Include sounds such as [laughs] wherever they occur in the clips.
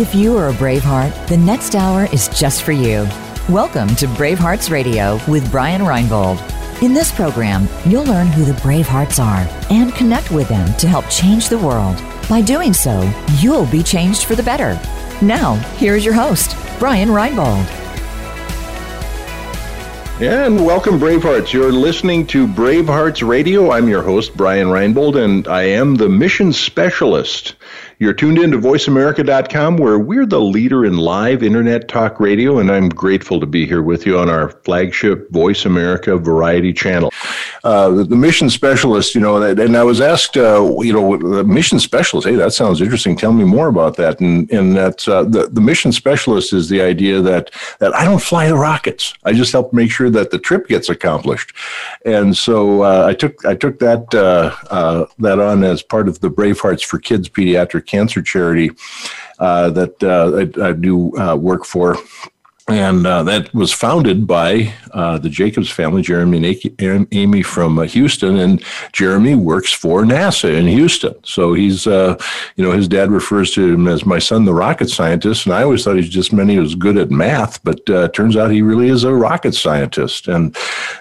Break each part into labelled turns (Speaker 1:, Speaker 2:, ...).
Speaker 1: If you are a Braveheart, the next hour is just for you. Welcome to Bravehearts Radio with Brian Reinbold. In this program, you'll learn who the Bravehearts are and connect with them to help change the world. By doing so, you'll be changed for the better. Now, here's your host, Brian Reinbold.
Speaker 2: And welcome, Bravehearts. You're listening to Bravehearts Radio. I'm your host, Brian Reinbold, and I am the mission specialist. You're tuned in to voiceamerica.com, where we're the leader in live internet talk radio, and I'm grateful to be here with you on our flagship Voice America Variety channel uh, the, mission specialist, you know, and I was asked, uh, you know, the mission specialist, hey, that sounds interesting. Tell me more about that. And, and that uh, the, the mission specialist is the idea that, that I don't fly the rockets. I just help make sure that the trip gets accomplished. And so uh, I took, I took that, uh, uh, that on as part of the Bravehearts for Kids pediatric cancer charity that I, I, do work for and uh, that was founded by uh, the Jacobs family, Jeremy and Amy from uh, Houston, and Jeremy works for NASA in Houston. So he's, uh, you know, his dad refers to him as my son, the rocket scientist, and I always thought he's just meant he was good at math, but uh, turns out he really is a rocket scientist, and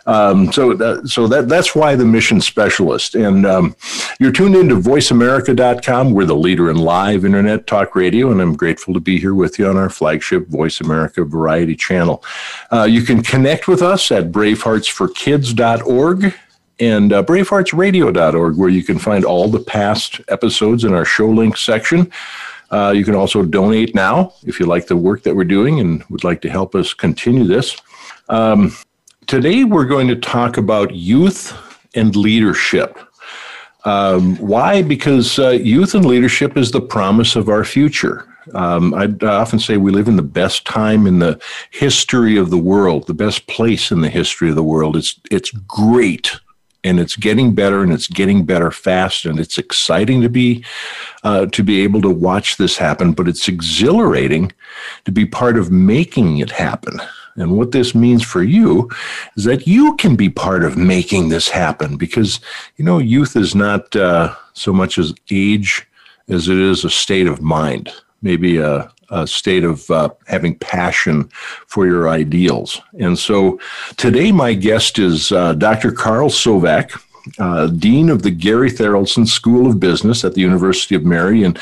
Speaker 2: um, so that, so that that's why the mission specialist. And um, you're tuned into VoiceAmerica.com. We're the leader in live internet talk radio, and I'm grateful to be here with you on our flagship Voice America variety Society channel. Uh, you can connect with us at braveheartsforkids.org and uh, braveheartsradio.org, where you can find all the past episodes in our show link section. Uh, you can also donate now if you like the work that we're doing and would like to help us continue this. Um, today, we're going to talk about youth and leadership. Um, why? Because uh, youth and leadership is the promise of our future. Um, I, often say we live in the best time in the history of the world, the best place in the history of the world. It's it's great and it's getting better and it's getting better fast and it's exciting to be uh, to be able to watch this happen but it's exhilarating to be part of making it happen and what this means for you is that you can be part of making this happen because you know youth is not uh, so much as age as it is a state of mind maybe a, a state of uh, having passion for your ideals. And so today, my guest is uh, Dr. Carl Sovak. Uh, Dean of the Gary Tharaldson School of Business at the University of Mary in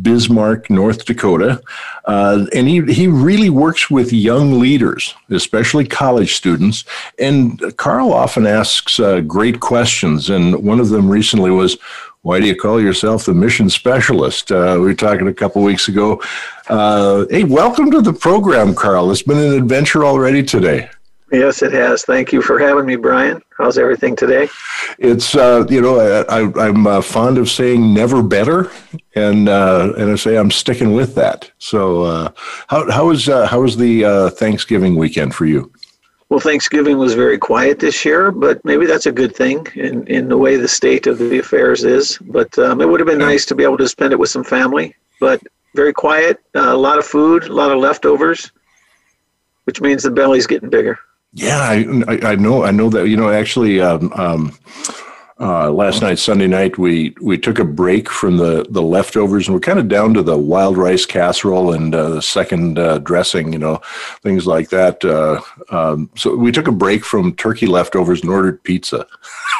Speaker 2: Bismarck, North Dakota. Uh, and he, he really works with young leaders, especially college students. And Carl often asks uh, great questions. And one of them recently was, why do you call yourself the mission specialist? Uh, we were talking a couple weeks ago. Uh, hey, welcome to the program, Carl. It's been an adventure already today.
Speaker 3: Yes, it has. Thank you for having me, Brian. How's everything today?
Speaker 2: It's uh, you know I, am uh, fond of saying never better, and uh, and I say I'm sticking with that. So uh, how how is uh, how was the uh, Thanksgiving weekend for you?
Speaker 3: Well, Thanksgiving was very quiet this year, but maybe that's a good thing in, in the way the state of the affairs is. But um, it would have been nice to be able to spend it with some family, but very quiet, uh, a lot of food, a lot of leftovers, which means the belly's getting bigger.
Speaker 2: Yeah, I, I know. I know that, you know, actually, um, um, uh, last night, Sunday night, we we took a break from the the leftovers, and we're kind of down to the wild rice casserole and uh, the second uh, dressing, you know, things like that. Uh, um, so we took a break from turkey leftovers and ordered pizza.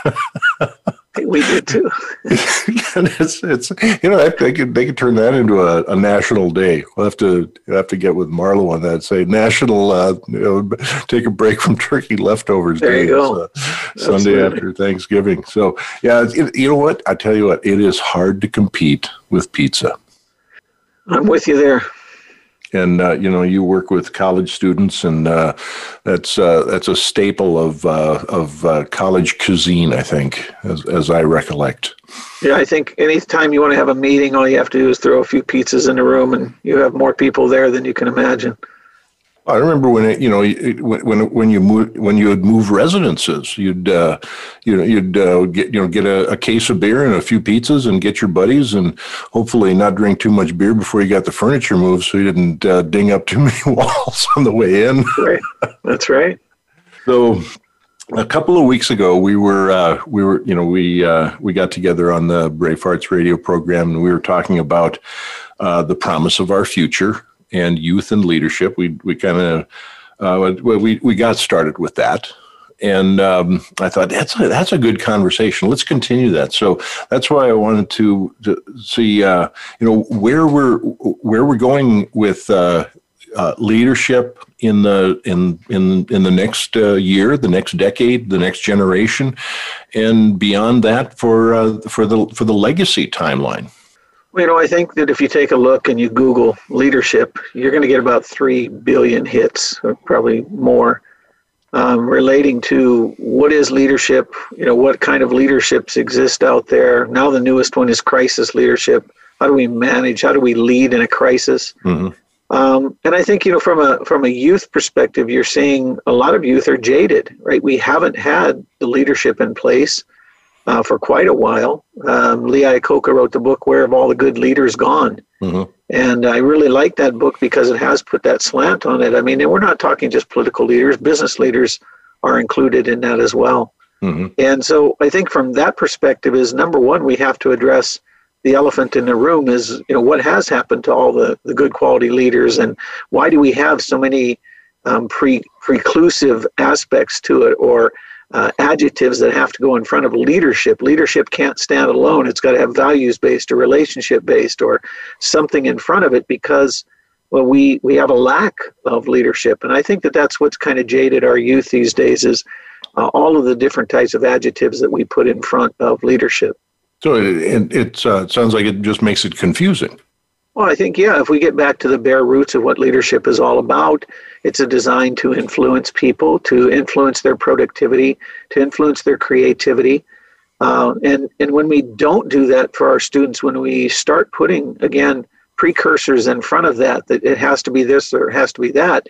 Speaker 2: [laughs]
Speaker 3: we did too. it's, [laughs]
Speaker 2: it's, you know they could they could turn that into a, a national day. We'll have to we'll have to get with Marlo on that. Say national uh, you know, [laughs] take a break from turkey leftovers
Speaker 3: there
Speaker 2: day.
Speaker 3: You go. Uh,
Speaker 2: Sunday after Thanksgiving. So yeah, it, you know what I tell you what it is hard to compete with pizza.
Speaker 3: I'm with you there
Speaker 2: and uh, you know you work with college students, and uh, that's uh, that's a staple of uh, of uh, college cuisine, I think, as, as I recollect.
Speaker 3: Yeah, I think anytime you want to have a meeting, all you have to do is throw a few pizzas in a room, and you have more people there than you can imagine.
Speaker 2: I remember when it, you know when when you move, when you would move residences, you'd uh, you know you'd uh, get you know get a, a, case of beer and a few pizzas and get your buddies and hopefully not drink too much beer before you got the furniture moved, so you didn't uh, ding up too [laughs] many walls on the way in.
Speaker 3: Right, that's right.
Speaker 2: so a couple of weeks ago, we were uh, we were you know we uh, we got together on the Brave Hearts radio program, and we were talking about uh, the promise of our future and youth and leadership. We we kind of uh, we we got started with that, and um, I thought that's a, that's a good conversation. Let's continue that. So that's why I wanted to, to see uh, you know where we're where we're going with. Uh, uh, leadership in the in in in the next uh, year, the next decade, the next generation, and beyond that for uh, for the for the legacy timeline
Speaker 3: you know, I think that if you take a look and you Google leadership, you're going to get about 3 billion hits, or probably more, um, relating to what is leadership, you know, what kind of leaderships exist out there. Now, the newest one is crisis leadership. How do we manage? How do we lead in a crisis? Mm-hmm. Um, and I think you know from a from a youth perspective, you're seeing a lot of youth are jaded, right? We haven't had the leadership in place uh, for quite a while. Um, Lee Iacocca wrote the book "Where Have All the Good Leaders Gone," mm-hmm. and I really like that book because it has put that slant on it. I mean, and we're not talking just political leaders; business leaders are included in that as well. Mm-hmm. And so, I think from that perspective, is number one, we have to address the elephant in the room is you know what has happened to all the, the good quality leaders and why do we have so many um, pre preclusive aspects to it or uh, adjectives that have to go in front of leadership. Leadership can't stand alone. It's got to have values based or relationship based or something in front of it because well, we we have a lack of leadership. And I think that that's what's kind of jaded our youth these days is uh, all of the different types of adjectives that we put in front of leadership.
Speaker 2: So it, it, uh, sounds like it just makes it confusing.
Speaker 3: Well, I think, yeah, if we get back to the bare roots of what leadership is all about, it's a design to influence people, to influence their productivity, to influence their creativity. Uh, and, and when we don't do that for our students, when we start putting, again, precursors in front of that, that it has to be this or it has to be that,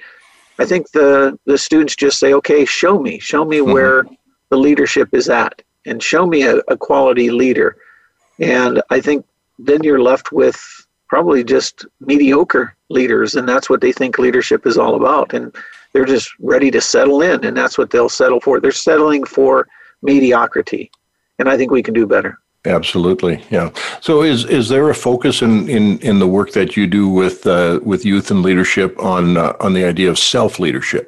Speaker 3: I think the, the students just say, okay, show me, show me mm-hmm. where the leadership is at, and show me a, a quality leader. And I think then you're left with probably just mediocre leaders and that's what they think leadership is all about and they're just ready to settle in and that's what they'll settle for they're settling for mediocrity and i think we can do better
Speaker 2: absolutely yeah so is is there a focus in in in the work that you do with uh, with youth and leadership on uh, on the idea of self leadership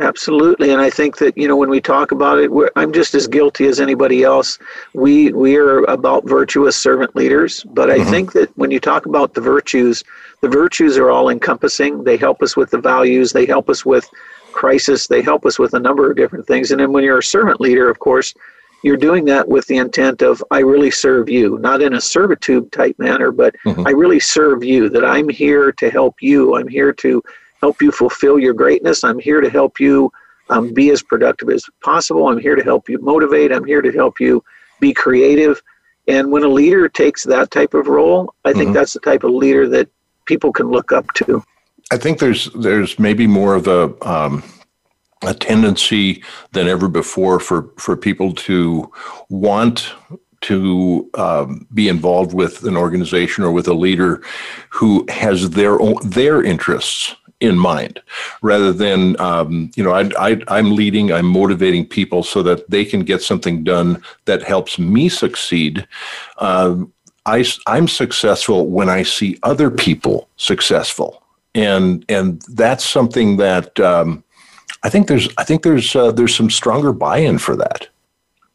Speaker 3: Absolutely, and I think that you know when we talk about it, I'm just as guilty as anybody else. We we are about virtuous servant leaders, but I mm-hmm. think that when you talk about the virtues, the virtues are all encompassing. They help us with the values. They help us with crisis. They help us with a number of different things. And then when you're a servant leader, of course, you're doing that with the intent of I really serve you, not in a servitude type manner, but mm-hmm. I really serve you. That I'm here to help you. I'm here to help you fulfill your greatness. I'm here to help you um, be as productive as possible. I'm here to help you motivate. I'm here to help you be creative. And when a leader takes that type of role, I think mm-hmm. that's the type of leader that people can look up to.
Speaker 2: I think there's there's maybe more of a um, a tendency than ever before for for people to want to um, be involved with an organization or with a leader who has their own their interests in mind rather than um, you know I, am leading i'm motivating people so that they can get something done that helps me succeed uh, I, i'm successful when i see other people successful and and that's something that um, i think there's i think there's uh, there's some stronger buy-in for that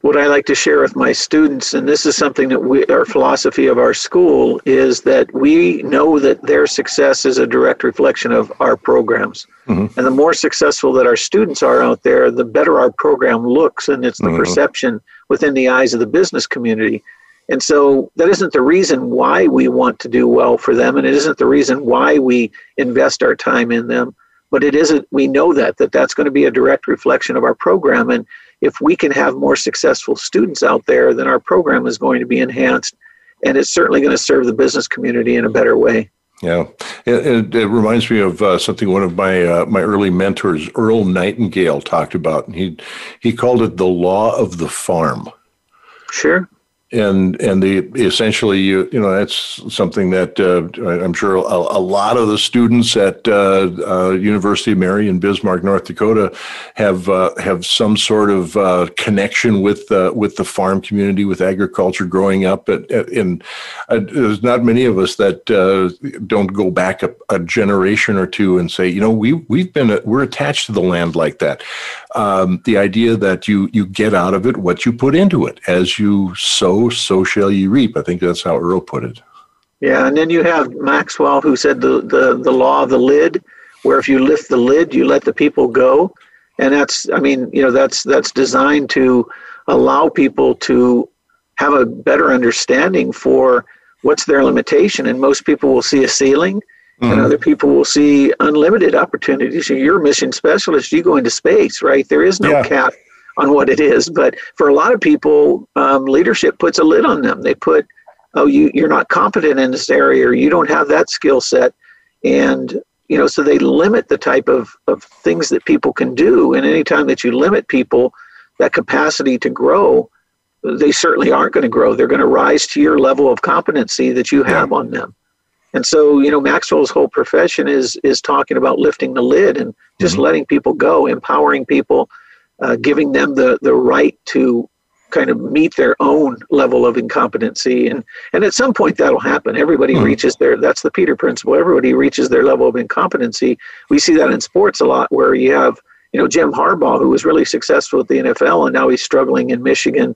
Speaker 3: what I like to share with my students, and this is something that we, our philosophy of our school is that we know that their success is a direct reflection of our programs. Mm-hmm. And the more successful that our students are out there, the better our program looks, and it's the mm-hmm. perception within the eyes of the business community. And so that isn't the reason why we want to do well for them, and it isn't the reason why we invest our time in them. But it isn't. We know that that that's going to be a direct reflection of our program, and if we can have more successful students out there, then our program is going to be enhanced and it's certainly going to serve the business community in a better way.
Speaker 2: Yeah, it, it, it reminds me of uh, something one of my uh, my early mentors, Earl Nightingale, talked about, and he he called it the law of the farm.
Speaker 3: Sure
Speaker 2: and and the essentially you you know that's something that uh, I'm sure a, a, lot of the students at uh, uh, University of Mary in Bismarck, North Dakota, have uh, have some sort of uh, connection with with the farm community, with agriculture, growing up. At, uh, at, there's not many of us that don't go back a, a, generation or two and say, you know, we we've been we're attached to the land like that. Um, the idea that you you get out of it what you put into it as you sow so shall you reap. I think that's how Earl put it.
Speaker 3: Yeah, and then you have Maxwell who said the, the, the law of the lid, where if you lift the lid, you let the people go. And that's, I mean, you know, that's that's designed to allow people to have a better understanding for what's their limitation. And most people will see a ceiling, mm-hmm. and other people will see unlimited opportunities. You're a mission specialist. You go into space, right? There is no yeah. cap on what it is. But for a lot of people, um, leadership puts a lid on them. They put, oh, you, you're not competent in this area, or you don't have that skill set. And, you know, so they limit the type of, of things that people can do. And anytime that you limit people, that capacity to grow, they certainly aren't going to grow. They're going to rise to your level of competency that you have on them. And so, you know, Maxwell's whole profession is is talking about lifting the lid and just mm-hmm. letting people go, empowering people uh, giving them the, the right to kind of meet their own level of incompetency and and at some point that'll happen everybody mm. reaches their that's the peter principle everybody reaches their level of incompetency we see that in sports a lot where you have you know jim harbaugh who was really successful at the nfl and now he's struggling in michigan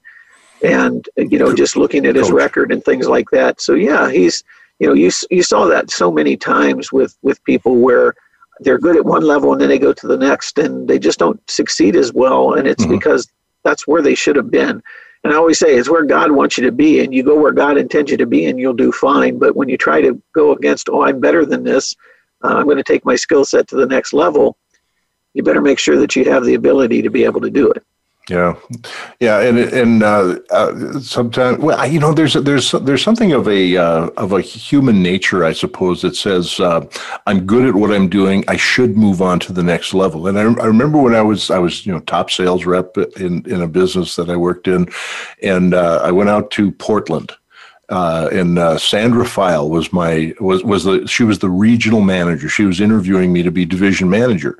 Speaker 3: and you know just looking at his record and things like that so yeah he's you know you you saw that so many times with with people where they're good at one level and then they go to the next and they just don't succeed as well. And it's mm-hmm. because that's where they should have been. And I always say it's where God wants you to be, and you go where God intends you to be, and you'll do fine. But when you try to go against, oh, I'm better than this, uh, I'm going to take my skill set to the next level, you better make sure that you have the ability to be able to do it.
Speaker 2: Yeah, yeah, and and uh, uh, sometimes, well, you know, there's there's there's something of a uh, of a human nature, I suppose, that says uh, I'm good at what I'm doing. I should move on to the next level. And I, I remember when I was I was you know top sales rep in in a business that I worked in, and uh, I went out to Portland uh, and uh, Sandra File was my was was the she was the regional manager. She was interviewing me to be division manager,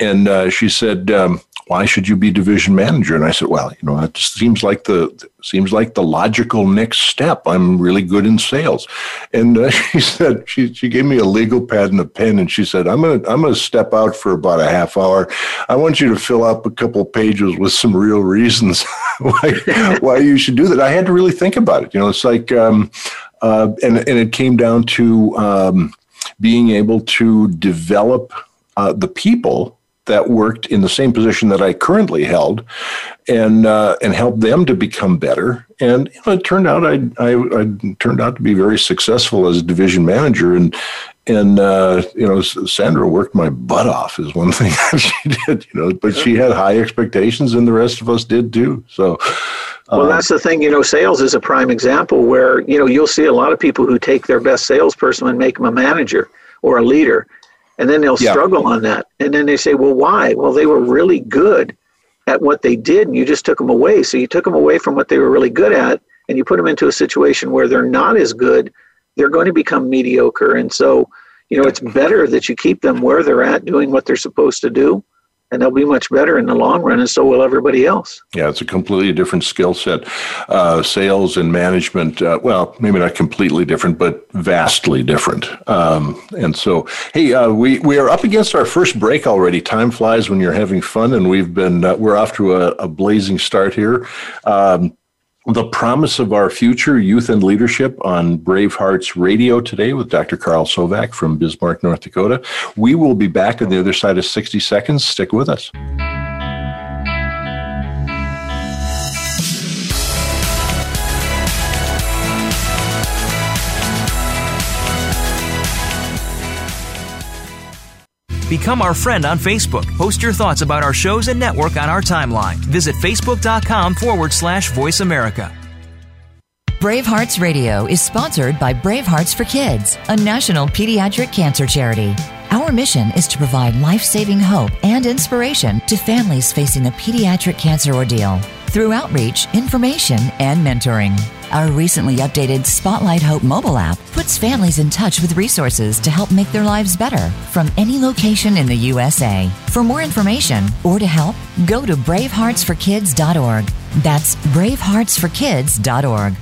Speaker 2: and uh, she said, um, "Why should you be division manager?" And I said, "Well, you know, it just seems like the seems like the logical next step. I'm really good in sales. And uh, [laughs] she said, she, she gave me a legal pad and a pen and she said, I'm going to, I'm going to step out for about a half hour. I want you to fill up a couple pages with some real reasons [laughs] why, why you should do that. I had to really think about it. You know, it's like, um, uh, and, and it came down to um, being able to develop uh, the people that worked in the same position that I currently held, and uh, and helped them to become better. And you know, it turned out I, I, I turned out to be very successful as a division manager, and and uh, you know Sandra worked my butt off is one [laughs] thing that she did. You know, but she had high expectations, and the rest of us did too. So.
Speaker 3: Well, um, that's the thing. You know, sales is a prime example where you know you'll see a lot of people who take their best salesperson and make them a manager or a leader, and then they'll yeah. struggle on that and then they say well why well they were really good at what they did and you just took them away so you took them away from what they were really good at and you put them into a situation where they're not as good they're going to become mediocre and so you know it's better that you keep them where they're at doing what they're supposed to do and they'll be much better in the long run, and so will everybody else.
Speaker 2: Yeah, it's a completely different skill set. Uh, sales and management, uh, well, maybe not completely different, but vastly different. Um, and so, hey, uh, we we are up against our first break already. Time flies when you're having fun, and we've been uh, we're off to a, a blazing start here. Um, the promise of our future youth and leadership on bravehearts radio today with dr carl sovak from bismarck north dakota we will be back on the other side of 60 seconds stick with us
Speaker 1: Become our friend on Facebook. Post your thoughts about our shows and network on our timeline. Visit facebook.com forward slash voice America. Bravehearts Radio is sponsored by Bravehearts for Kids, a national pediatric cancer charity. Our mission is to provide life saving hope and inspiration to families facing a pediatric cancer ordeal through outreach, information, and mentoring. Our recently updated Spotlight Hope mobile app puts families in touch with resources to help make their lives better from any location in the USA. For more information or to help, go to braveheartsforkids.org. That's braveheartsforkids.org.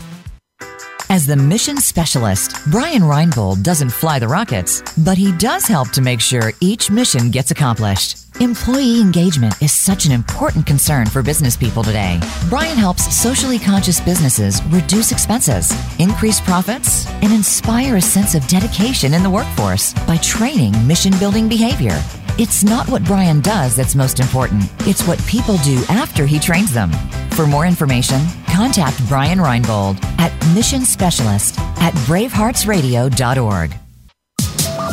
Speaker 1: As the mission specialist, Brian Reinbold doesn't fly the rockets, but he does help to make sure each mission gets accomplished. Employee engagement is such an important concern for business people today. Brian helps socially conscious businesses reduce expenses, increase profits, and inspire a sense of dedication in the workforce by training mission building behavior. It's not what Brian does that's most important, it's what people do after he trains them. For more information, contact Brian Reinbold at Mission Specialist at BraveheartsRadio.org.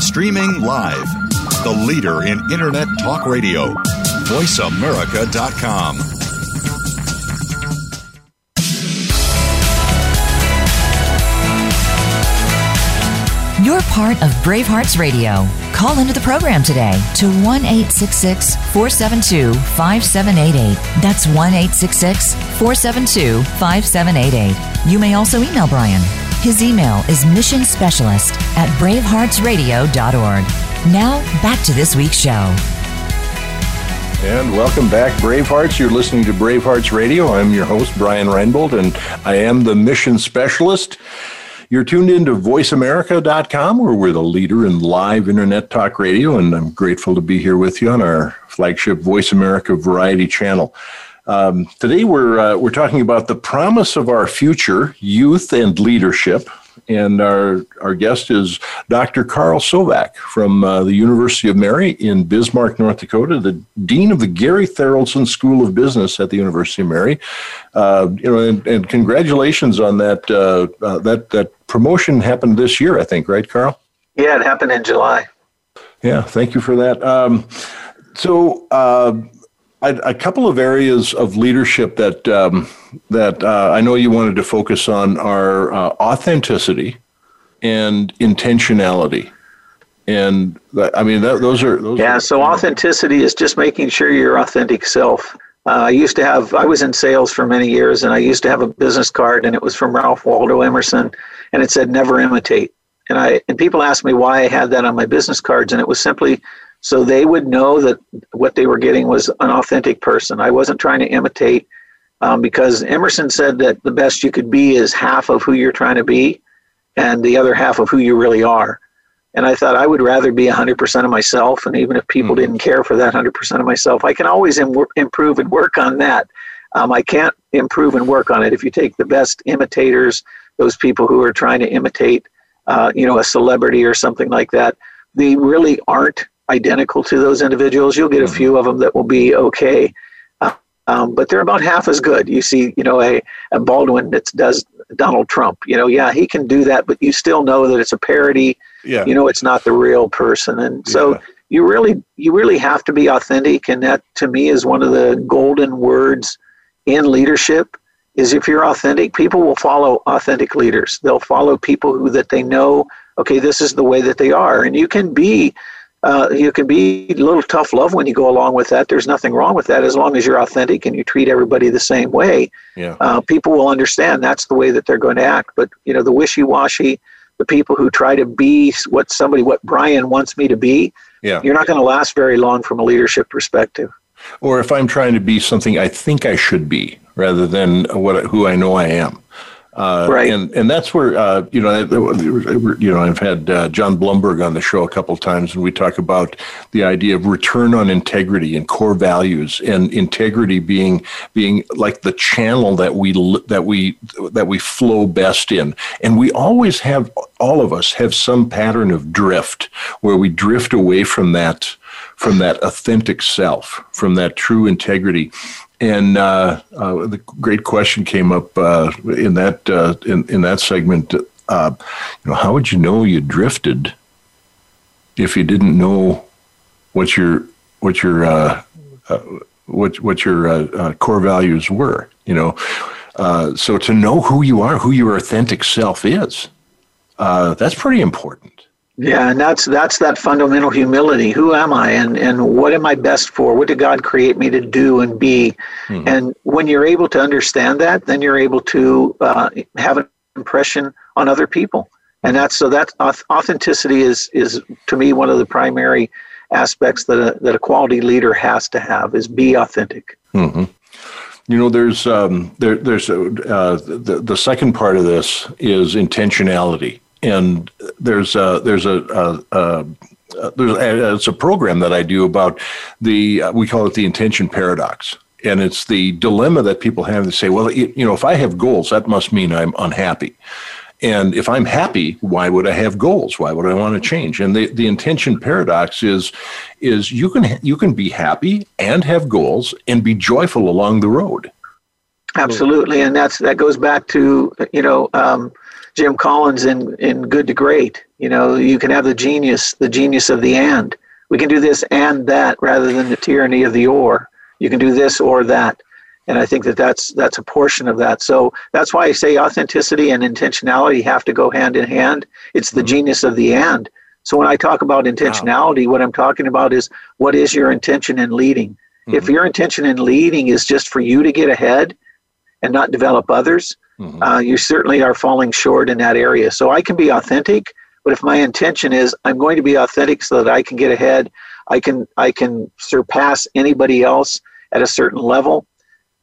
Speaker 4: Streaming live, the leader in Internet Talk Radio, VoiceAmerica.com.
Speaker 1: You're part of Bravehearts Radio. Call into the program today to 1 472 5788. That's 1 472 5788. You may also email Brian. His email is mission specialist at braveheartsradio.org. Now, back to this week's show.
Speaker 2: And welcome back, Bravehearts. You're listening to Bravehearts Radio. I'm your host, Brian Reinbold, and I am the mission specialist. You're tuned in to voiceamerica.com, where we're the leader in live internet talk radio, and I'm grateful to be here with you on our flagship Voice America Variety channel. Um, today, we're, uh, we're talking about the promise of our future, youth and leadership, and our, our guest is Dr. Carl Sovak from uh, the University of Mary in Bismarck, North Dakota, the Dean of the Gary Tharaldson School of Business at the University of Mary. Uh, you know, and, and, congratulations on that, uh, uh, that, that promotion happened this year, I think, right, Carl?
Speaker 3: Yeah, it happened in July.
Speaker 2: Yeah, thank you for that. Um, so, uh, I, a couple of areas of leadership that um, that uh, I know you wanted to focus on are uh, authenticity and intentionality. And I mean, that, those are those
Speaker 3: yeah.
Speaker 2: Are,
Speaker 3: so authenticity is just making sure your authentic self. Uh, I used to have. I was in sales for many years, and I used to have a business card, and it was from Ralph Waldo Emerson, and it said "Never imitate." And I and people asked me why I had that on my business cards, and it was simply so they would know that what they were getting was an authentic person. I wasn't trying to imitate um, because Emerson said that the best you could be is half of who you're trying to be and the other half of who you really are. And I thought I would rather be 100% of myself. And even if people mm-hmm. didn't care for that 100% of myself, I can always Im- improve and work on that. Um, I can't improve and work on it. If you take the best imitators, those people who are trying to imitate, uh, you know, a celebrity or something like that, they really aren't identical to those individuals. You'll get a mm-hmm. few of them that will be okay, um, but they're about half as good. You see, you know, a, a Baldwin that does Donald Trump. You know, yeah, he can do that, but you still know that it's a parody. Yeah. You know, it's not the real person, and so. Yeah. You really, you really have to be authentic, and that to me is one of the golden words in leadership is if you're authentic, people will follow authentic leaders. They'll follow people who that they know, okay, this is the way that they are. And you can be uh, you can be a little tough love when you go along with that. There's nothing wrong with that as long as you're authentic and you treat everybody the same way. Yeah. Uh, people will understand that's the way that they're going to act. But you know, the wishy-washy, the people who try to be what somebody, what Brian wants me to be, yeah. you're not going to last very long from a leadership perspective.
Speaker 2: Or if I'm trying to be something I think I should be, rather than what who I know I am.
Speaker 3: Uh, right.
Speaker 2: And and that's where uh, you know you know I've had uh, John Blumberg on the show a couple times, and we talk about the idea of return on integrity and core values, and integrity being being like the channel that we that we that we flow best in, and we always have all of us have some pattern of drift where we drift away from that from that authentic self, from that true integrity. And uh, uh, the great question came up uh, in that uh, in, in that segment. Uh, you know, how would you know you drifted if you didn't know what your what your uh, what what your core values were? You know, so to know who you are, who your authentic self is, that's pretty important.
Speaker 3: Yeah, and that's that's that fundamental humility. Who am I, and and what am I best for? What did God create me to do and be? Mm-hmm. And when you're able to understand that, then you're able to uh, have an impression on other people. And mm-hmm. that's so that authenticity is is to me one of the primary aspects that a, that a quality leader has to have is be authentic.
Speaker 2: Mm-hmm. You know, there's um, there, there's uh, the the second part of this is intentionality and there's a, there's a, a, a there's a, it's a program that I do about the we call it the intention paradox and it's the dilemma that people have to say well you know if i have goals that must mean i'm unhappy and if i'm happy why would i have goals why would i want to change and the, the intention paradox is is you can you can be happy and have goals and be joyful along the road
Speaker 3: absolutely and that's that goes back to you know um, Jim Collins in, in Good to Great. You know, you can have the genius, the genius of the and. We can do this and that rather than the tyranny of the or. You can do this or that. And I think that that's, that's a portion of that. So that's why I say authenticity and intentionality have to go hand in hand. It's the mm-hmm. genius of the and. So when I talk about intentionality, wow. what I'm talking about is what is your intention in leading? Mm-hmm. If your intention in leading is just for you to get ahead and not develop others, mm-hmm. uh, you certainly are falling short in that area. So I can be authentic, but if my intention is I'm going to be authentic so that I can get ahead, I can I can surpass anybody else at a certain level,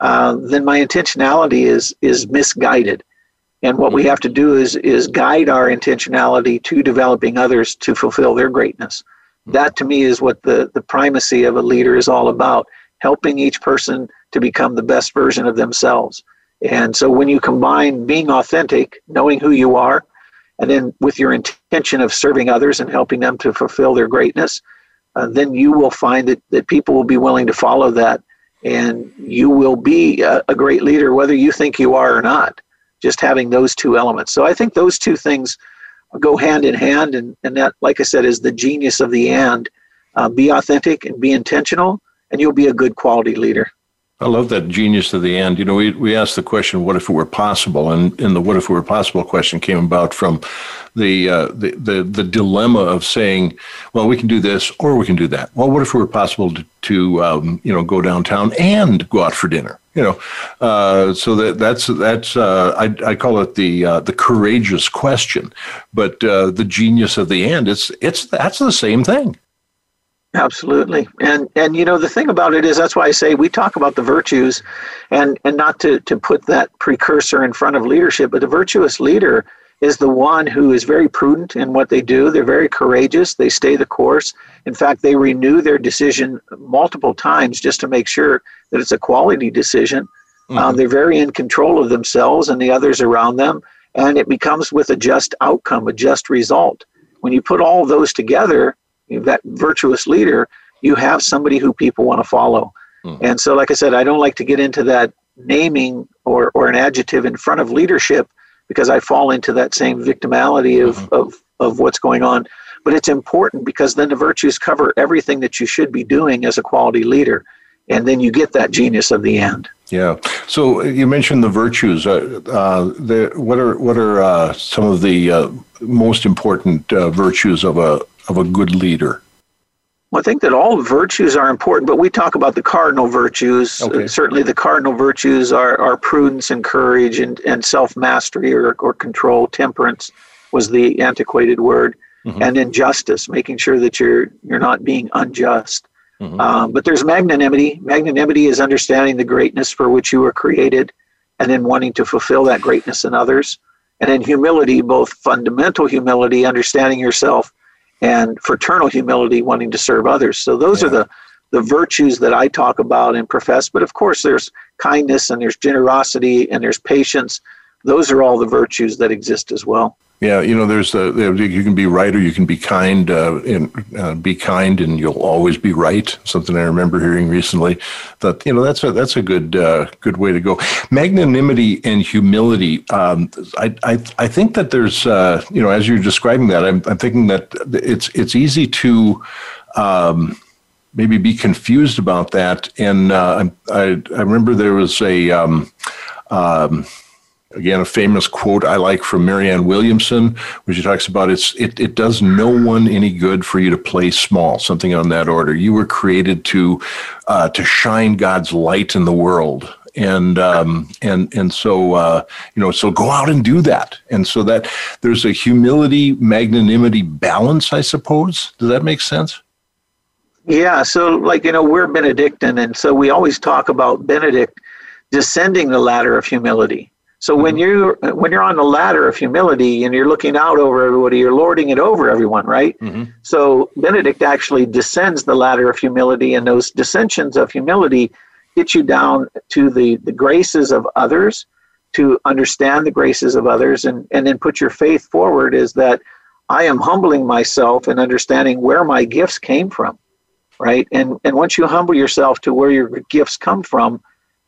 Speaker 3: uh, then my intentionality is is misguided. And what mm-hmm. we have to do is is guide our intentionality to developing others to fulfill their greatness. Mm-hmm. That to me is what the, the primacy of a leader is all about, helping each person to become the best version of themselves. And so when you combine being authentic, knowing who you are, and then with your intention of serving others and helping them to fulfill their greatness, uh, then you will find that, that people will be willing to follow that and you will be a, a, great leader whether you think you are or not just having those two elements so i think those two things go hand in hand and, and that like i said is the genius of the and uh, be authentic and be intentional and you'll be a good quality leader
Speaker 2: I love that genius to the end. You know, we, we asked the question, "What if it were possible?" and and the "What if it were possible?" question came about from the, uh, the the the dilemma of saying, "Well, we can do this, or we can do that." Well, what if it were possible to, to um, you know go downtown and go out for dinner? You know, uh, so that that's that's uh, I, I call it the uh, the courageous question, but uh, the genius of the end. It's it's that's the same thing.
Speaker 3: Absolutely. And and you know the thing about it is that's why I say we talk about the virtues and and not to to put that precursor in front of leadership, but the virtuous leader is the one who is very prudent in what they do. They're very courageous. They stay the course. In fact, they renew their decision multiple times just to make sure that it's a quality decision. Um, mm-hmm. Um, they're very in control of themselves and the others around them, and it becomes with a just outcome, a just result. When you put all those together, that virtuous leader, you have somebody who people want to follow. Mm-hmm. And so, like I said, I don't like to get into that naming or, or an adjective in front of leadership because I fall into that same victimality of, mm-hmm. of, of what's going on. But it's important because then the virtues cover everything that you should be doing as a quality leader. And then you get that genius of the end.
Speaker 2: Yeah. So uh, you mentioned the virtues. Uh, uh, the, what are what are uh, some of the uh, most important uh, virtues of a of a good leader?
Speaker 3: Well, I think that all virtues are important, but we talk about the cardinal virtues. Uh, okay. Certainly, the cardinal virtues are, are prudence and courage and, and self mastery or, or control. Temperance was the antiquated word, mm-hmm. and injustice, making sure that you're you're not being unjust. Mm-hmm. Um, but there's magnanimity. Magnanimity is understanding the greatness for which you were created, and then wanting to fulfill that greatness in others. And then humility, both fundamental humility, understanding yourself and fraternal humility, wanting to serve others. So those yeah. are the the virtues that I talk about and profess. But of course, there's kindness and there's generosity and there's patience. Those are all the virtues that exist as well.
Speaker 2: Yeah, you know, there's uh, a, you can be right or you can be kind, uh, and uh, be kind, and you'll always be right. Something I remember hearing recently. That you know, that's a that's a good uh, good way to go. Magnanimity and humility. Um, I, I I think that there's uh, you know, as you're describing that, I'm, I'm thinking that it's it's easy to. Um, maybe be confused about that, and uh, I, I, I remember there was a um, um again a famous quote I like from Marianne Williamson, where she talks about it's it, it does no one any good for you to play small, something on that order. You were created to uh, to shine God's light in the world. And um, and and so uh, you know, so go out and do that. And so that there's a humility, magnanimity balance, I suppose. Does that make sense?
Speaker 3: Yeah. So like you know, we're Benedictine, and so we always talk about Benedict descending the ladder of humility so when mm-hmm. you're uh, when you're on the ladder of humility and you're looking out over everybody, you're lording it over everyone, right? Mm-hmm. So Benedict actually descends the ladder of humility, and those dissensions of humility get you down to the the graces of others, to understand the graces of others, and and then put your faith forward. Is that I am humbling myself and understanding where my gifts came from, right? And and once you humble yourself to where your gifts come from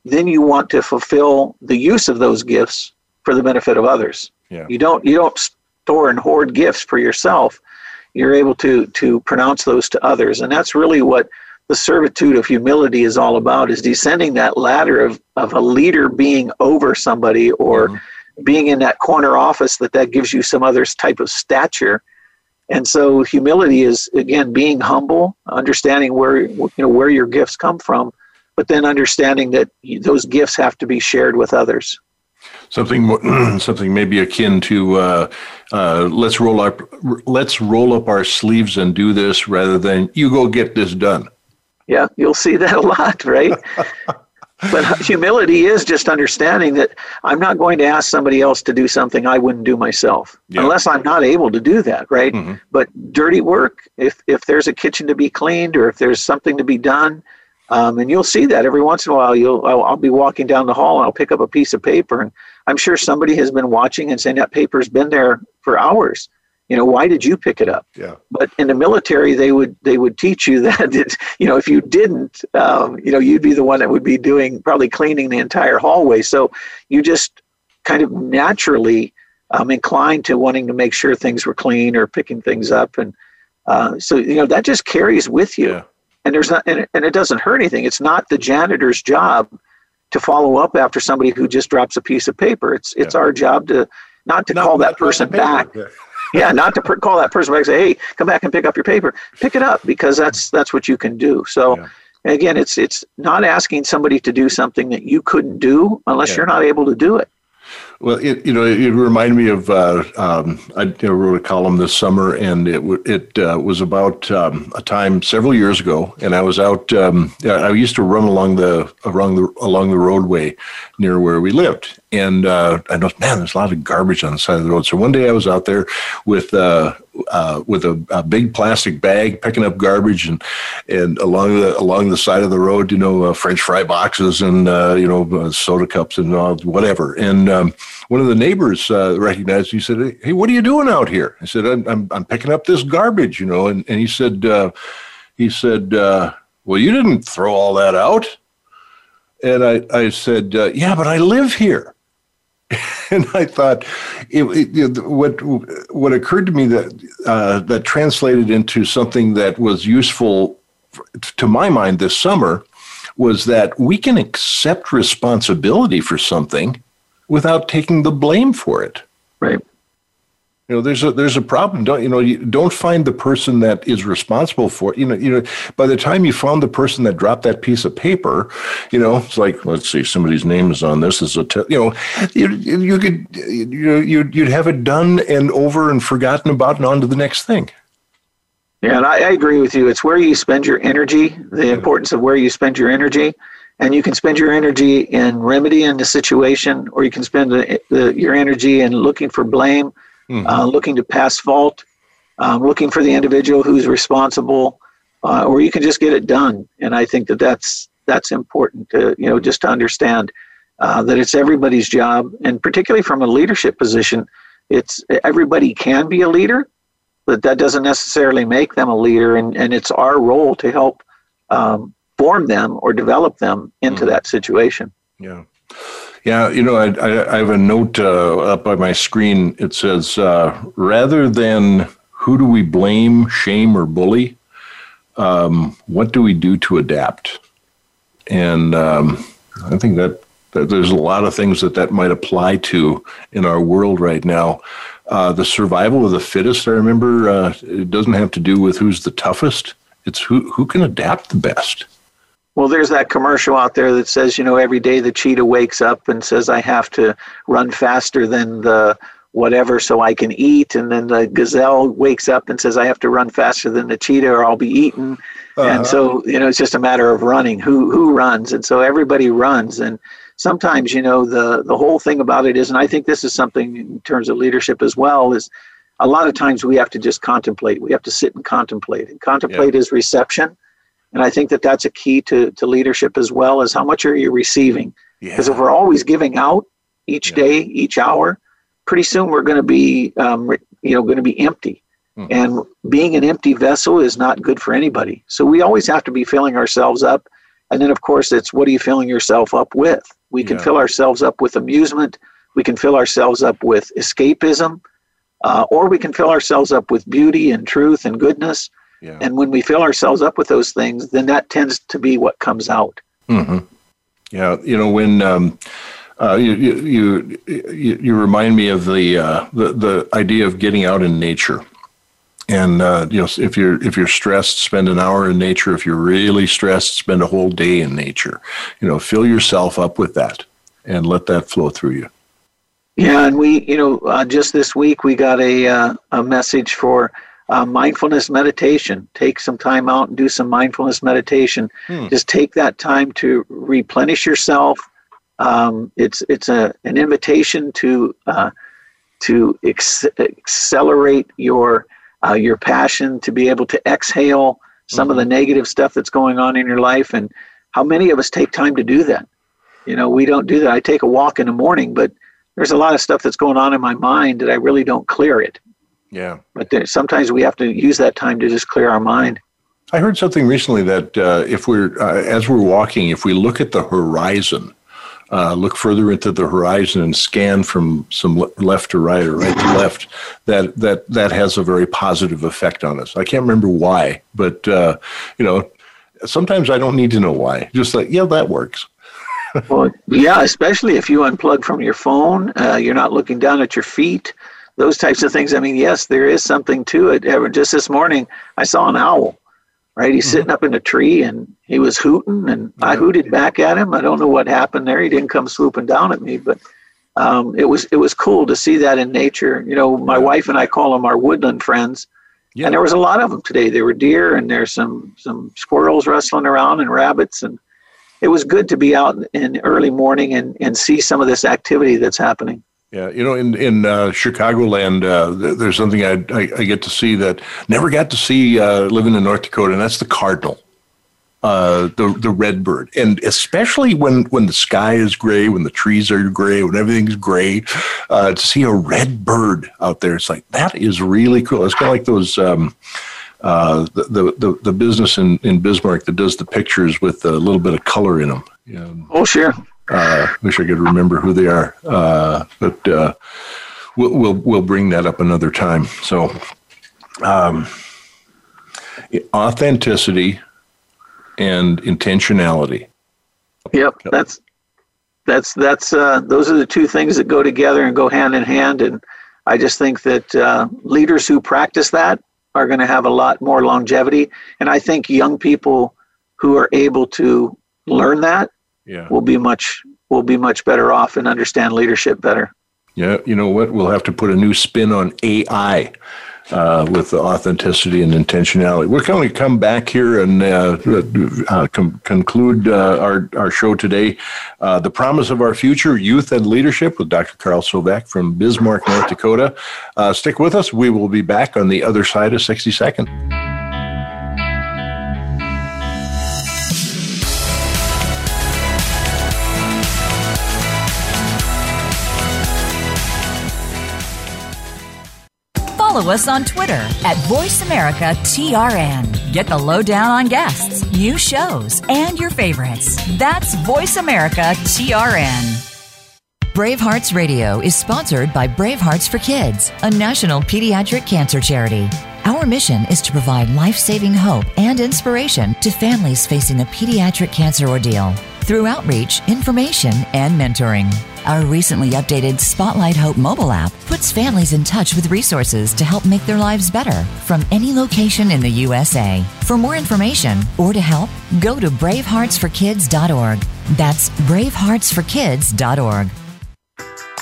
Speaker 3: then you want to fulfill the use of those gifts for the benefit of others. Yeah. You don't you don't store and hoard gifts for yourself. You're able to to pronounce those to others, and that's really what the servitude of humility is all about: is descending that ladder of of a leader being over somebody or mm-hmm. being in that corner office that that gives you some other type of stature. And so humility is again being humble, understanding where you know where your gifts come from but then understanding that those gifts have to be shared with others.
Speaker 2: Something, [clears throat] something maybe akin to uh, uh, let's roll up, let's roll up our sleeves and do this, rather than you go get this done.
Speaker 3: Yeah, you'll see that a lot, right? [laughs] but humility is just understanding that I'm not going to ask somebody else to do something I wouldn't do myself yeah. unless I'm not able to do that, right? Mm-hmm. But dirty work, if if there's a kitchen to be cleaned or if there's something to be done, um, and you'll see that every once in a while, you'll I'll, I'll, be walking down the hall and I'll pick up a piece of paper, and I'm sure somebody has been watching and saying that paper's been there for hours. You know, why did you pick it up? Yeah. But in the military, they would they would teach you [laughs] that it, you know if you didn't, um, you know, you'd be the one that would be doing probably cleaning the entire hallway. So you just kind of naturally um, inclined to wanting to make sure things were clean or picking things up, and uh, so you know that just carries with you. Yeah and there's not and it, and it doesn't hurt anything it's not the janitor's job to follow up after somebody who just drops a piece of paper it's it's yeah. our job to not to not, call that person back yeah. not to per- call that person back say hey come back and pick up your paper pick it up because that's that's what you can do so yeah. again it's it's not asking somebody to do something that you couldn't do unless you're not able to do it
Speaker 2: well,
Speaker 3: it,
Speaker 2: you know, it reminded me of uh, um, I wrote a column this summer, and it it uh, was about um, a time several years ago, and I was out. Um, I used to run along the along the along the roadway near where we lived, and uh, I noticed, man, there's a lot of garbage on the side of the road. So one day I was out there with uh, uh, with a, a, big plastic bag picking up garbage, and and along the along the side of the road, you know, uh, French fry boxes and you know soda cups and whatever, and um, one of the neighbors uh, recognized. He said, "Hey, what are you doing out here?" I said, "I'm I'm, I'm picking up this garbage, you know." And and he said, uh, he said, uh, "Well, you didn't throw all that out." And I I said, uh, "Yeah, but I live here." [laughs] and I thought, it, it, it, what what occurred to me that uh, that translated into something that was useful to my mind this summer was that we can accept responsibility for something without taking the blame for it.
Speaker 3: Right.
Speaker 2: You know, there's a there's a problem. Don't you know? You don't find the person that is responsible for it. You know, you know. By the time you found the person that dropped that piece of paper, you know, it's like let's see, somebody's name is on this. Is a te- you know, you, you could you know you'd you'd have it done and over and forgotten about and on to the next thing.
Speaker 3: Yeah, and I, I agree with you. It's where you spend your energy. The importance of where you spend your energy and you can spend your energy in remedying the situation, or you can spend the, the, your energy in looking for blame, mm-hmm. uh, looking to pass fault, um, looking for the individual who's responsible, uh, or you can just get it done. And I think that that's that's important to you know just to understand uh, that it's everybody's job, and particularly from a leadership position, it's everybody can be a leader, but that doesn't necessarily make them a leader. And and it's our role to help. Um, form them or develop them into mm that situation.
Speaker 2: Yeah. Yeah, you know, I, I, I have a note uh, up by my screen. It says, uh, rather than who do we blame, shame, or bully, um, what do we do to adapt? And um, I think that, that, there's a lot of things that that might apply to in our world right now. Uh, the survival of the fittest, I remember, uh, it doesn't have to do with who's the toughest. It's who, who can adapt the best
Speaker 3: well, there's that commercial out there that says, you know, every day the cheetah wakes up and says, I have to run faster than the whatever so I can eat. And then the gazelle wakes up and says, I have to run faster than the cheetah or I'll be eaten. Uh-huh. And so, you know, it's just a matter of running. Who who runs? And so everybody runs. And sometimes, you know, the the whole thing about it is, and I think this is something in terms of leadership as well, is a lot of times we have to just contemplate. We have to sit and contemplate. And contemplate yeah. is reception. And I think that that's a key to, to leadership as well is how much are you receiving? Because yeah. if we're always giving out each yeah. day, each hour, pretty soon we're going to be, um, you know, going to be empty. mm And being an empty vessel is not good for anybody. So we always have to be filling ourselves up. And then, of course, it's what are you filling yourself up with? We can yeah. fill ourselves up with amusement. We can fill ourselves up with escapism. Uh, or we can fill ourselves up with beauty and truth and goodness. Yeah. And when we fill ourselves up with those things, then that tends to be what comes out.
Speaker 2: Mm-hmm. Yeah, you know when um, uh, you, you, you you remind me of the uh, the the idea of getting out in nature, and uh, you know if you're if you're stressed, spend an hour in nature. If you're really stressed, spend a whole day in nature. You know, fill yourself up with that, and let that flow through you.
Speaker 3: Yeah, and we you know uh, just this week we got a uh, a message for uh, mindfulness meditation. Take some time out and do some mindfulness meditation. Hmm. Just take that time to replenish yourself. Um, it's it's a an invitation to uh, to ex- accelerate your uh, your passion to be able to exhale some mm-hmm. of the hmm. negative stuff that's going on in your life and how many of us take time to do that you know we don't do that i take a walk in the morning but there's a lot of stuff that's going on in my mind that i really don't clear it
Speaker 2: yeah.
Speaker 3: But there, sometimes we have to use that time to just clear our mind.
Speaker 2: I heard something recently that uh, if we're uh, as we're walking, if we look at the horizon, uh, look further into the horizon and scan from some left to right or right to left, that that that has a very positive effect on us. I can't remember why, but uh, you know, sometimes I don't need to know why. Just like yeah, that works.
Speaker 3: well, yeah, especially if you unplug from your phone, uh, you're not looking down at your feet those types of things. I mean, yes, there is something to it. Ever just this morning, I saw an owl. Right, he's mm-hmm. sitting up in a tree and he was hooting, and yeah. I hooted back at him. I don't know what happened there. He didn't come swooping down at me, but um, it was it was cool to see that in nature. You know, my yeah. wife and I call them our woodland friends. Yeah. And there was a lot of them today. There were deer and there's some some squirrels rustling around and rabbits and it was good to be out in early morning and, and see some of this activity that's happening.
Speaker 2: Yeah, you know, in in uh, Chicagoland, uh, there's something I, I, I get to see that never got to see uh, living in North Dakota, and that's the cardinal, uh, the the redbird, and especially when when the sky is gray, when the trees are gray, when everything's gray, uh, to see a red bird out there, it's like that is really cool. It's kind of like those. Um, uh, the, the, the the business in, in Bismarck that does the pictures with a little bit of color in them.
Speaker 3: Yeah. Oh sure,
Speaker 2: uh, wish I could remember who they are, uh, but uh, we'll, we'll we'll bring that up another time. So, um, authenticity and intentionality.
Speaker 3: Yep, that's that's that's uh, those are the two things that go together and go hand in hand. And I just think that uh, leaders who practice that are going to have a lot more longevity. And I think young people who are able to learn that yeah. we'll be much we'll be much better off and understand leadership better.
Speaker 2: Yeah, you know what? We'll have to put a new spin on AI uh, with the authenticity and intentionality. We're going to come back here and uh, uh, com- conclude uh, our, our show today. Uh, the Promise of Our Future Youth and Leadership with Dr. Carl Sovak from Bismarck, North Dakota. Uh, stick with us. We will be back on the other side of 60 seconds.
Speaker 5: follow us on Twitter at VoiceAmericaTRN. Get the lowdown on guests, new shows, and your favorites. That's VoiceAmericaTRN. Bravehearts Radio is sponsored by Bravehearts for Kids, a national pediatric cancer charity. Our mission is to provide life saving hope and inspiration to families facing the pediatric cancer ordeal through outreach, information, and mentoring. Our recently updated Spotlight Hope mobile app puts families in touch with resources to help make their lives better from any location in the USA. For more information or to help, go to braveheartsforkids.org. That's braveheartsforkids.org.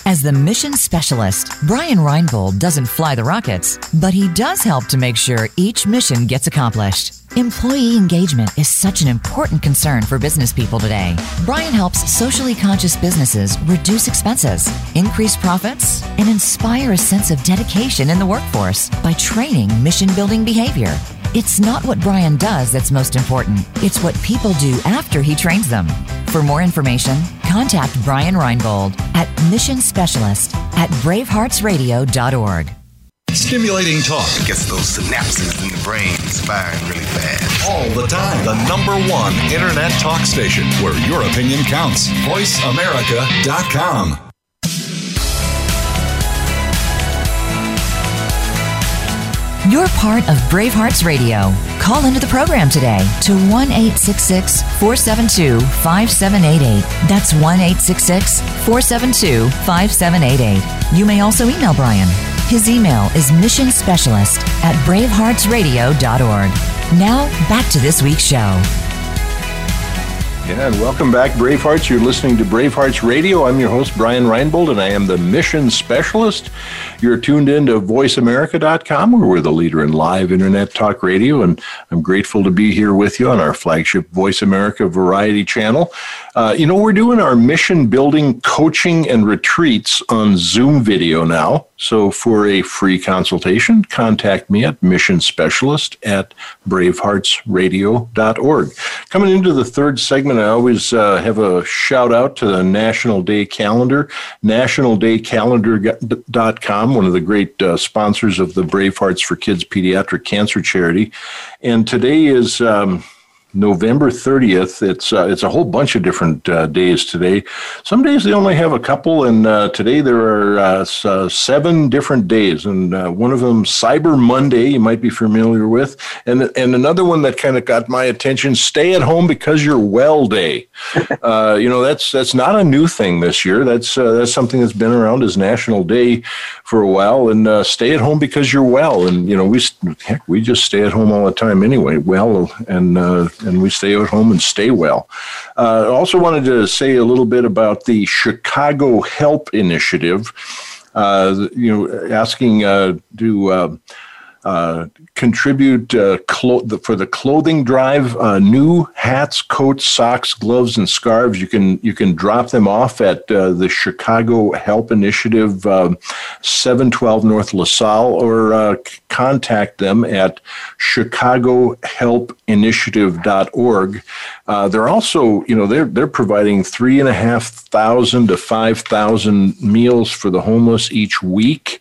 Speaker 5: As the mission specialist, Brian Reinbold doesn't fly the rockets, but he does help to make sure each mission gets accomplished. Employee engagement is such an important concern for business people today. Brian helps socially conscious businesses reduce expenses, increase profits, and inspire a sense of dedication in the workforce by training mission building behavior. It's not what Brian does that's most important, it's what people do after he trains them. For more information, contact Brian Reinbold at Mission Specialist at BraveheartsRadio.org.
Speaker 6: Stimulating talk gets those synapses in the brain firing really fast. All the time. The number one internet talk station where your opinion counts. VoiceAmerica.com.
Speaker 5: You're part of Bravehearts Radio. Call into the program today to 1 472 5788. That's 1 472 5788. You may also email Brian. His email is mission specialist at braveheartsradio.org. Now, back to this week's show.
Speaker 2: Yeah, and welcome back, Bravehearts. You're listening to Bravehearts Radio. I'm your host, Brian Reinbold, and I am the mission specialist. You're tuned in to voiceamerica.com, where we're the leader in live internet talk radio. And I'm grateful to be here with you on our flagship Voice America variety channel. Uh, you know, we're doing our mission building coaching and retreats on Zoom video now. So for a free consultation, contact me at mission specialist at braveheartsradio.org. Coming into the third segment, and I always uh, have a shout out to the National Day Calendar, nationaldaycalendar.com, one of the great uh, sponsors of the Brave Hearts for Kids Pediatric Cancer Charity. And today is. Um, November 30th. It's uh, it's a whole bunch of different uh, days today. Some days they only have a couple, and uh, today there are uh, uh, seven different days, and uh, one of them Cyber Monday you might be familiar with, and and another one that kind of got my attention: Stay at home because you're well day. [laughs] you know that's that's not a new thing this year. That's that's something that's been around as National Day for a while, and stay at home because you're well. And you know we heck we just stay at home all the time anyway. Well and and we stay at home and stay well. Uh, I also wanted to say a little bit about the Chicago Help Initiative. Uh, you know, asking to uh, uh, contribute uh, clo- the, for the clothing drive. Uh, new hats, coats, socks, gloves, and scarves. You can you can drop them off at uh, the Chicago Help Initiative, um, seven twelve North LaSalle, or uh, contact them at chicagohelpinitiative.org. Uh, they're also, you know, they're they're providing three and a half thousand to five thousand meals for the homeless each week.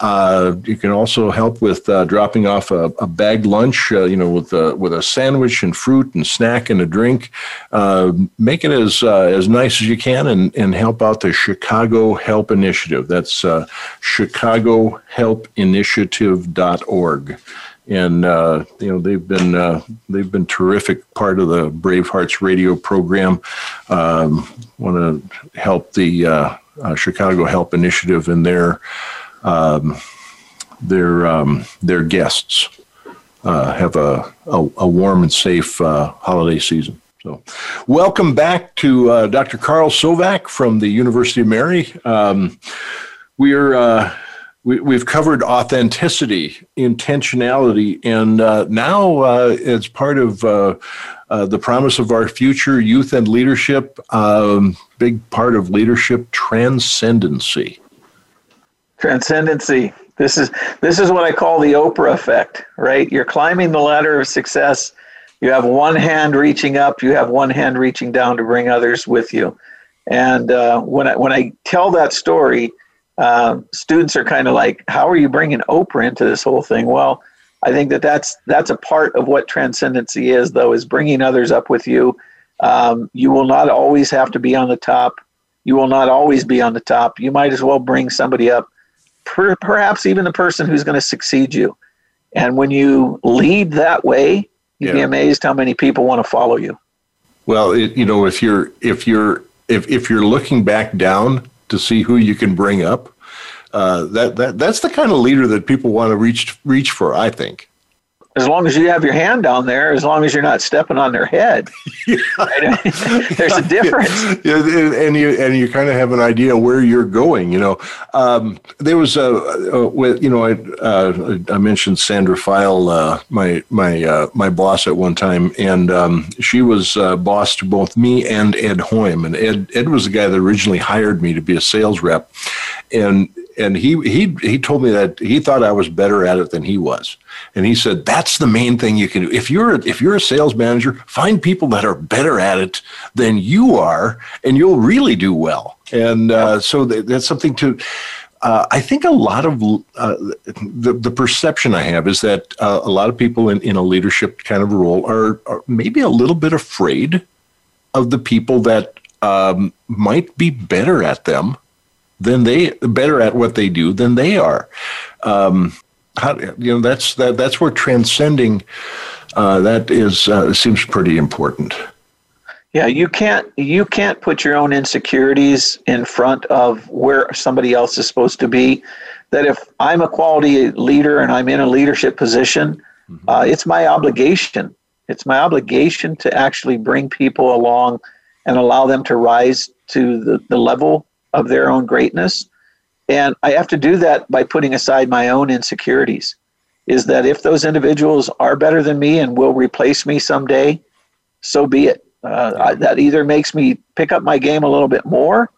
Speaker 2: Uh, you can also help with uh, dropping off a, a bagged lunch, uh, you know, with a, with a sandwich and fruit and snack and a drink. Uh, make it as uh, as nice as you can, and and help out the Chicago Help Initiative. That's uh, ChicagoHelpInitiative.org. And uh, you know they've been uh, they've been terrific part of the Bravehearts radio program. Um, Want to help the Chicago Help Initiative in their um, their um, their guests uh, have a, a, a, warm and safe uh, holiday season. So, welcome back to uh, Dr. Carl Sovak from the University of Mary. Um, uh, we are we, have covered authenticity, intentionality, and uh, now uh, as part of uh, uh, the promise of our future, youth and leadership, um, big part of leadership, transcendency.
Speaker 3: Transcendency. This is this is what I call the Oprah effect, right? You're climbing the ladder of success. You have one hand reaching up, you have one hand reaching down to bring others with you. And uh, when I when I tell that story, uh, students are kind of like, "How are you bringing Oprah into this whole thing?" Well, I think that that's that's a part of what transcendency is, though, is bringing others up with you. Um, you will not always have to be on the top. You will not always be on the top. You might as well bring somebody up per, perhaps even the person who's going to succeed you. And when you lead that way, you'd yeah. be amazed how many people want to follow you.
Speaker 2: Well, it, you know, if you're if you're if if you're looking back down to see who you can bring up, uh, that that that's the kind of leader that people want to reach reach for. I think
Speaker 3: as long as you have your hand down there, as long as you're not stepping on their head, yeah. [laughs] [laughs] there's a difference.
Speaker 2: Yeah. And you and you kind of have an idea where you're going. You know, um, there was a, with you know I uh, I mentioned Sandra File, uh, my my uh, my boss at one time, and um, she was uh, boss to both me and Ed Hoym, and Ed Ed was the guy that originally hired me to be a sales rep, and and he he he told me that he thought I was better at it than he was, and he said that's the main thing you can do. If you're if you're a sales manager, find people that are better at it than you are, and you'll really do well. And uh, so that, that's something to. Uh, I think a lot of uh, the, the perception I have is that uh, a lot of people in, in a leadership kind of role are, are maybe a little bit afraid of the people that um, might be better at them than they better at what they do than they are. Um, how, you know that's that that's where transcending uh, that is uh, seems pretty important.
Speaker 3: Yeah, you can't you can't put your own insecurities in front of where somebody else is supposed to be. That if I'm a quality leader and I'm in a leadership position, mm-hmm. uh, it's my obligation. It's my obligation to actually bring people along and allow them to rise to the, the level of their own greatness. And I have to do that by putting aside my own insecurities. Is that if those individuals are better than me and will replace me someday, so be it. Uh, I, that either makes me pick up my game a little bit more,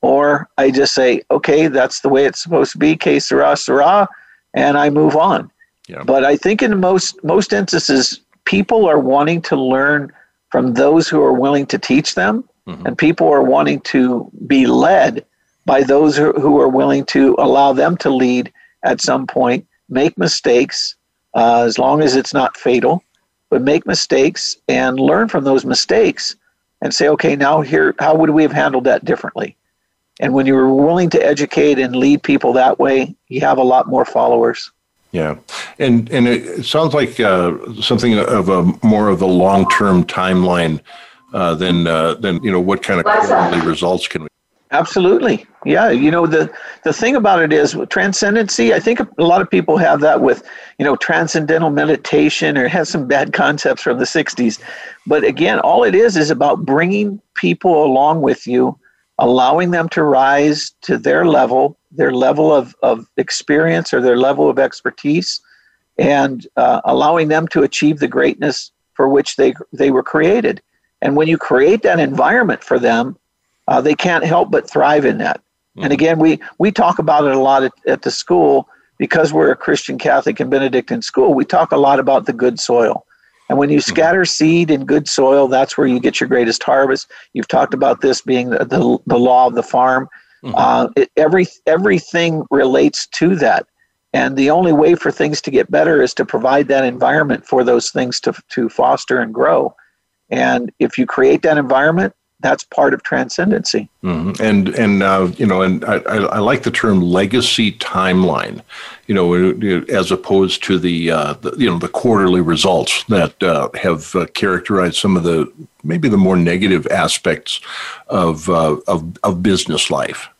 Speaker 3: or I just say, okay, that's the way it's supposed to be, que sera sera, and I move on. Yeah. But I think in most most instances, people are wanting to learn from those who are willing to teach them Mm-hmm. And people are wanting to be led by those who are willing to allow them to lead at some point, make mistakes, uh, as long as it's not fatal, but make mistakes and learn from those mistakes and say, okay, now here, how would we have handled that differently? And when you're willing to educate and lead people that way, you have a lot more followers.
Speaker 2: Yeah, and and it sounds like uh, something of a more of the long term timeline uh, then uh, then you know what kind of quarterly results can we?
Speaker 3: Absolutely, yeah. You know the the thing about it is transcendency. I think a lot of people have that with you know transcendental meditation or has some bad concepts from the '60s, but again, all it is is about bringing people along with you, allowing them to rise to their level, their level of of experience or their level of expertise, and uh, allowing them to achieve the greatness for which they they were created. And when you create that environment for them, uh, they can't help but thrive in that. Mm-hmm. And again, we, we talk about it a lot at, at the school because we're a Christian, Catholic, and Benedictine school. We talk a lot about the good soil. And when you mm-hmm. scatter seed in good soil, that's where you get your greatest harvest. You've talked about this being the, the, the law of the farm. Mm-hmm. Uh, it, every, everything relates to that. And the only way for things to get better is to provide that environment for those things to, to foster and grow. And if you create that environment, that's part of transcendency.
Speaker 2: Mm-hmm. And and uh, you know, and I, I, like the term legacy timeline. You know, as opposed to the, uh, the you know the quarterly results that uh, have uh, characterized some of the maybe the more negative aspects of uh, of, of business life.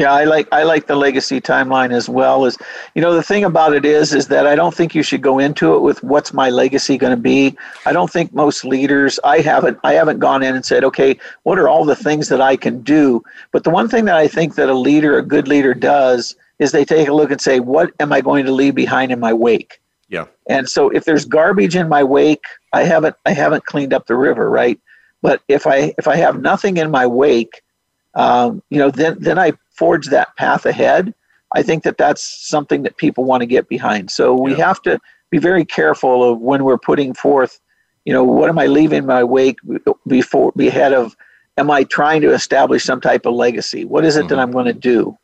Speaker 3: Yeah, I like I like the legacy timeline as well as you know the thing about it is is that I don't think you should go into it with what's my legacy going to be. I don't think most leaders I haven't I haven't gone in and said, "Okay, what are all the things that I can do?" But the one thing that I think that a leader, a good leader does is they take a look and say, "What am I going to leave behind in my wake?"
Speaker 2: Yeah.
Speaker 3: And so if there's garbage in my wake, I haven't I haven't cleaned up the river, right? But if I if I have nothing in my wake, um, you know, then then I forge that path ahead, I think that that's something that people want to get behind. So we yeah. have to be very careful of when we're putting forth, you know, what am I leaving my wake before ahead of? Am I trying to establish some type of legacy? What is it mm-hmm. that I'm going to do?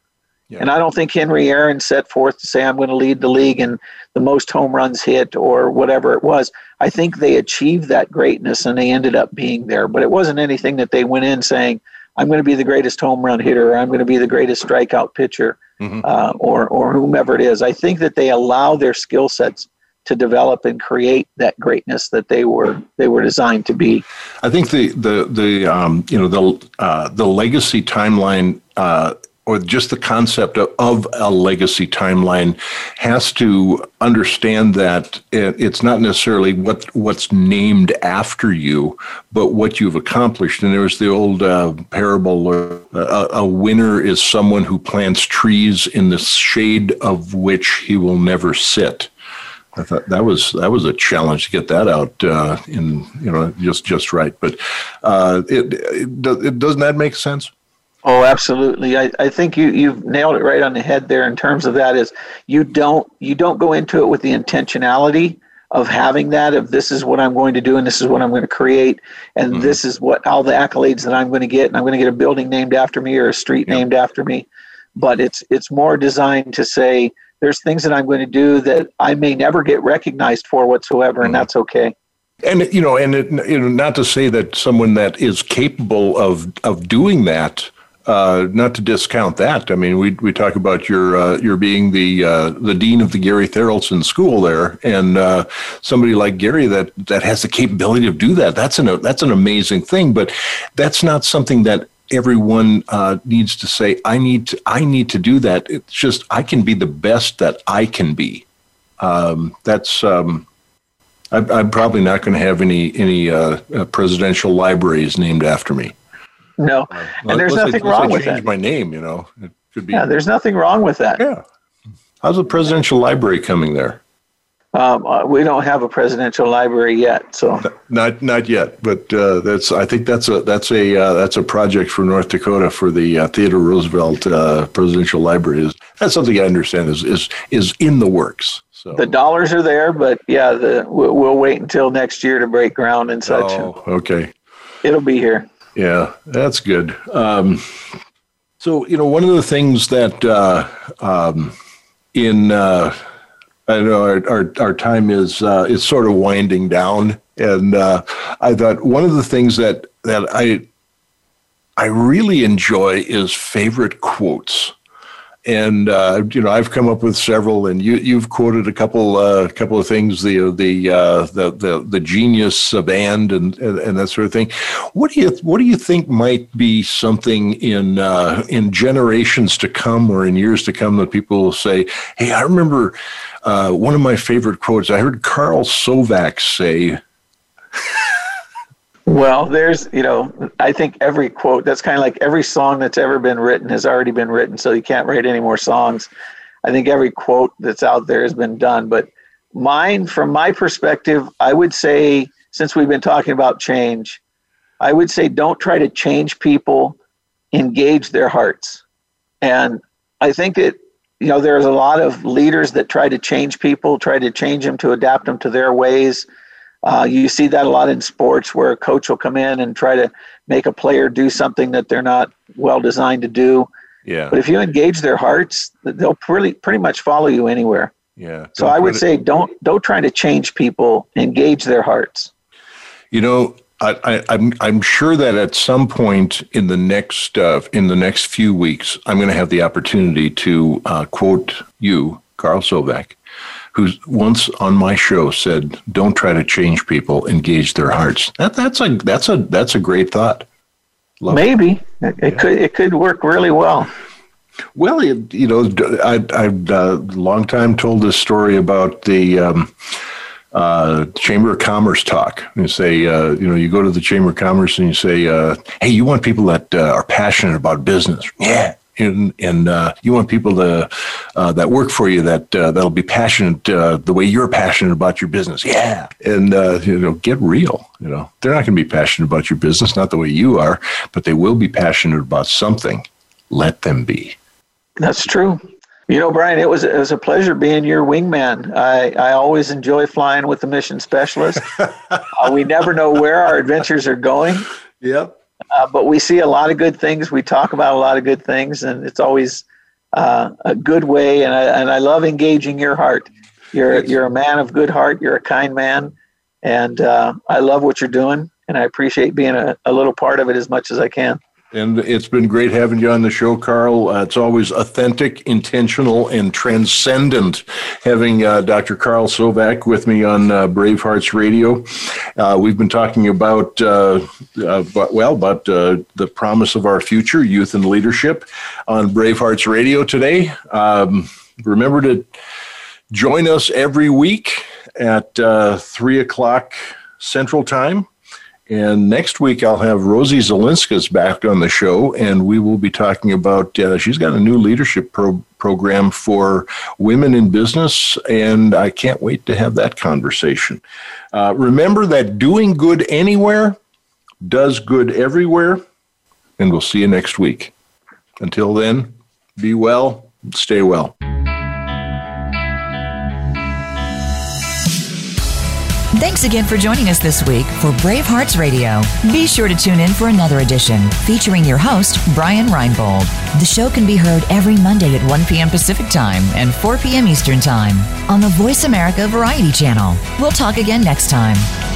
Speaker 3: Yeah. And I don't think Henry Aaron set forth to say, I'm going to lead the league in the most home runs hit or whatever it was. I think they achieved that greatness and they ended up being there. But it wasn't anything that they went in saying, I'm going to be the greatest home run hitter, or I'm going to be the greatest strikeout pitcher, mm-hmm. uh, or or whomever it is. I think that they allow their skill sets to develop and create that greatness that they were they were designed to be.
Speaker 2: I think the the the um, you know the uh, the legacy timeline. Uh, or just the concept of, of a legacy timeline has to understand that it's not necessarily what what's named after you, but what you've accomplished. And there's the old uh, parable: uh, a, a winner is someone who plants trees in the shade of which he will never sit. I thought that was that was a challenge to get that out uh, in you know just just right. But uh, it, it, it doesn't that make sense?
Speaker 3: Oh, absolutely. I, I think you, you've nailed it right on the head there in terms of that is you don't you don't go into it with the intentionality of having that of this is what I'm going to do and this is what I'm going to create and mm-hmm. this is what all the accolades that I'm going to get and I'm going to get a building named after me or a street yep. named after me. But it's it's more designed to say there's things that I'm going to do that I may never get recognized for whatsoever mm-hmm. and that's okay
Speaker 2: and you know and it, you know not to say that someone that is capable of of doing that uh, not to discount that. I mean, we we talk about your uh, your being the uh, the dean of the Gary Tharaldson School there, and uh, somebody like Gary that that has the capability to do that. That's an that's an amazing thing, but that's not something that everyone uh, needs to say. I need to, I need to do that. It's just I can be the best that I can be. Um, that's. Um, I, I'm probably not going to have any any presidential libraries named after me.
Speaker 3: No, uh, and there's nothing wrong with change that.
Speaker 2: my name, you know, it
Speaker 3: could be. Yeah, there's nothing wrong with that.
Speaker 2: Yeah. How's the presidential library coming there?
Speaker 3: Um, uh, we don't have a presidential library yet, so
Speaker 2: not not yet. But uh, that's I think that's a that's a uh, that's a project for North Dakota for the uh, Theodore Roosevelt uh, Presidential Library. Is that's something I understand is is is in the works.
Speaker 3: So the dollars are there, but yeah, the we'll, we'll wait until next year to break ground and such. Oh,
Speaker 2: okay.
Speaker 3: It'll be here.
Speaker 2: Yeah, that's good. Um, so, you know, one of the things that uh, um, in uh, I know our, our, our time is uh, is sort of winding down, and uh, I thought one of the things that that I I really enjoy is favorite quotes and uh, you know I've come up with several, and you you've quoted a couple uh, couple of things the the, uh, the the the genius band and, and, and that sort of thing. What do you what do you think might be something in uh, in generations to come or in years to come that people will say, hey, I remember uh, one of my favorite quotes. I heard Carl Sovak say
Speaker 3: well, there's, you know, I think every quote, that's kind of like every song that's ever been written has already been written, so you can't write any more songs. I think every quote that's out there has been done. But mine, from my perspective, I would say, since we've been talking about change, I would say don't try to change people, engage their hearts. And I think that, you know, there's a lot of leaders that try to change people, try to change them to adapt them to their ways uh, you see that a lot in sports where a coach will come in and try to make a player do something that they're not well designed to do.
Speaker 2: Yeah.
Speaker 3: But if you engage their hearts, they'll pretty pretty much follow you anywhere.
Speaker 2: Yeah.
Speaker 3: So I would to, say don't don't try to change people. Engage their hearts.
Speaker 2: You know, I, I, I'm I'm sure that at some point in the next uh, in the next few weeks, I'm going to have the opportunity to uh, quote you, Carl Sovak, who once on my show said, "Don't try to change people; engage their hearts." That, that's a that's a that's a great thought.
Speaker 3: Love Maybe it, it yeah. could it could work really well.
Speaker 2: Well, it, you know, I I uh, long time told this story about the. Um, uh, Chamber of Commerce talk. You say, uh, you know, you go to the Chamber of Commerce and you say, uh, hey, you want people that uh, are passionate about business.
Speaker 3: Yeah,
Speaker 2: and and uh, you want people to uh, that work for you that uh, that'll be passionate uh, the way you're passionate about your business.
Speaker 3: Yeah,
Speaker 2: and uh, you know, get real. You know, they're not going to be passionate about your business, not the way you are, but they will be passionate about something. Let them be.
Speaker 3: That's true. You know, Brian, it was it was a pleasure being your wingman. I, I always enjoy flying with the mission specialist. [laughs] Uh, we never know where our adventures are going.
Speaker 2: Yep
Speaker 3: uh, but we see a lot of good things. We talk about a lot of good things, and it's always uh, a good way. And I, and I love engaging your heart. You're you're a man of good heart. You're a kind man, and uh, I love what you're doing. And I appreciate being a, a little part of it as much as I can.
Speaker 2: And it's been great having you on the show, Carl. Uh, it's always authentic, intentional, and transcendent having uh, Dr. Carl Sovak with me on uh, Bravehearts Radio. Uh, we've been talking about, uh, uh, but, well, about the promise of our future, youth and leadership on Bravehearts Radio today. Um, remember to join us every week at 3 o'clock Central Time and next week, I'll have Rosie Zelinska's back on the show, and we will be talking about uh, she's got a new leadership pro- program for women in business, and I can't wait to have that conversation. Uh, remember that doing good anywhere does good everywhere, and we'll see you next week. Until then, be well, stay well.
Speaker 5: Thanks again for joining us this week for Brave Hearts Radio. Be sure to tune in for another edition featuring your host, Brian Reinbold. The show can be heard every Monday at 1 p.m. Pacific Time and 4 p.m. Eastern Time on the Voice America Variety Channel. We'll talk again next time.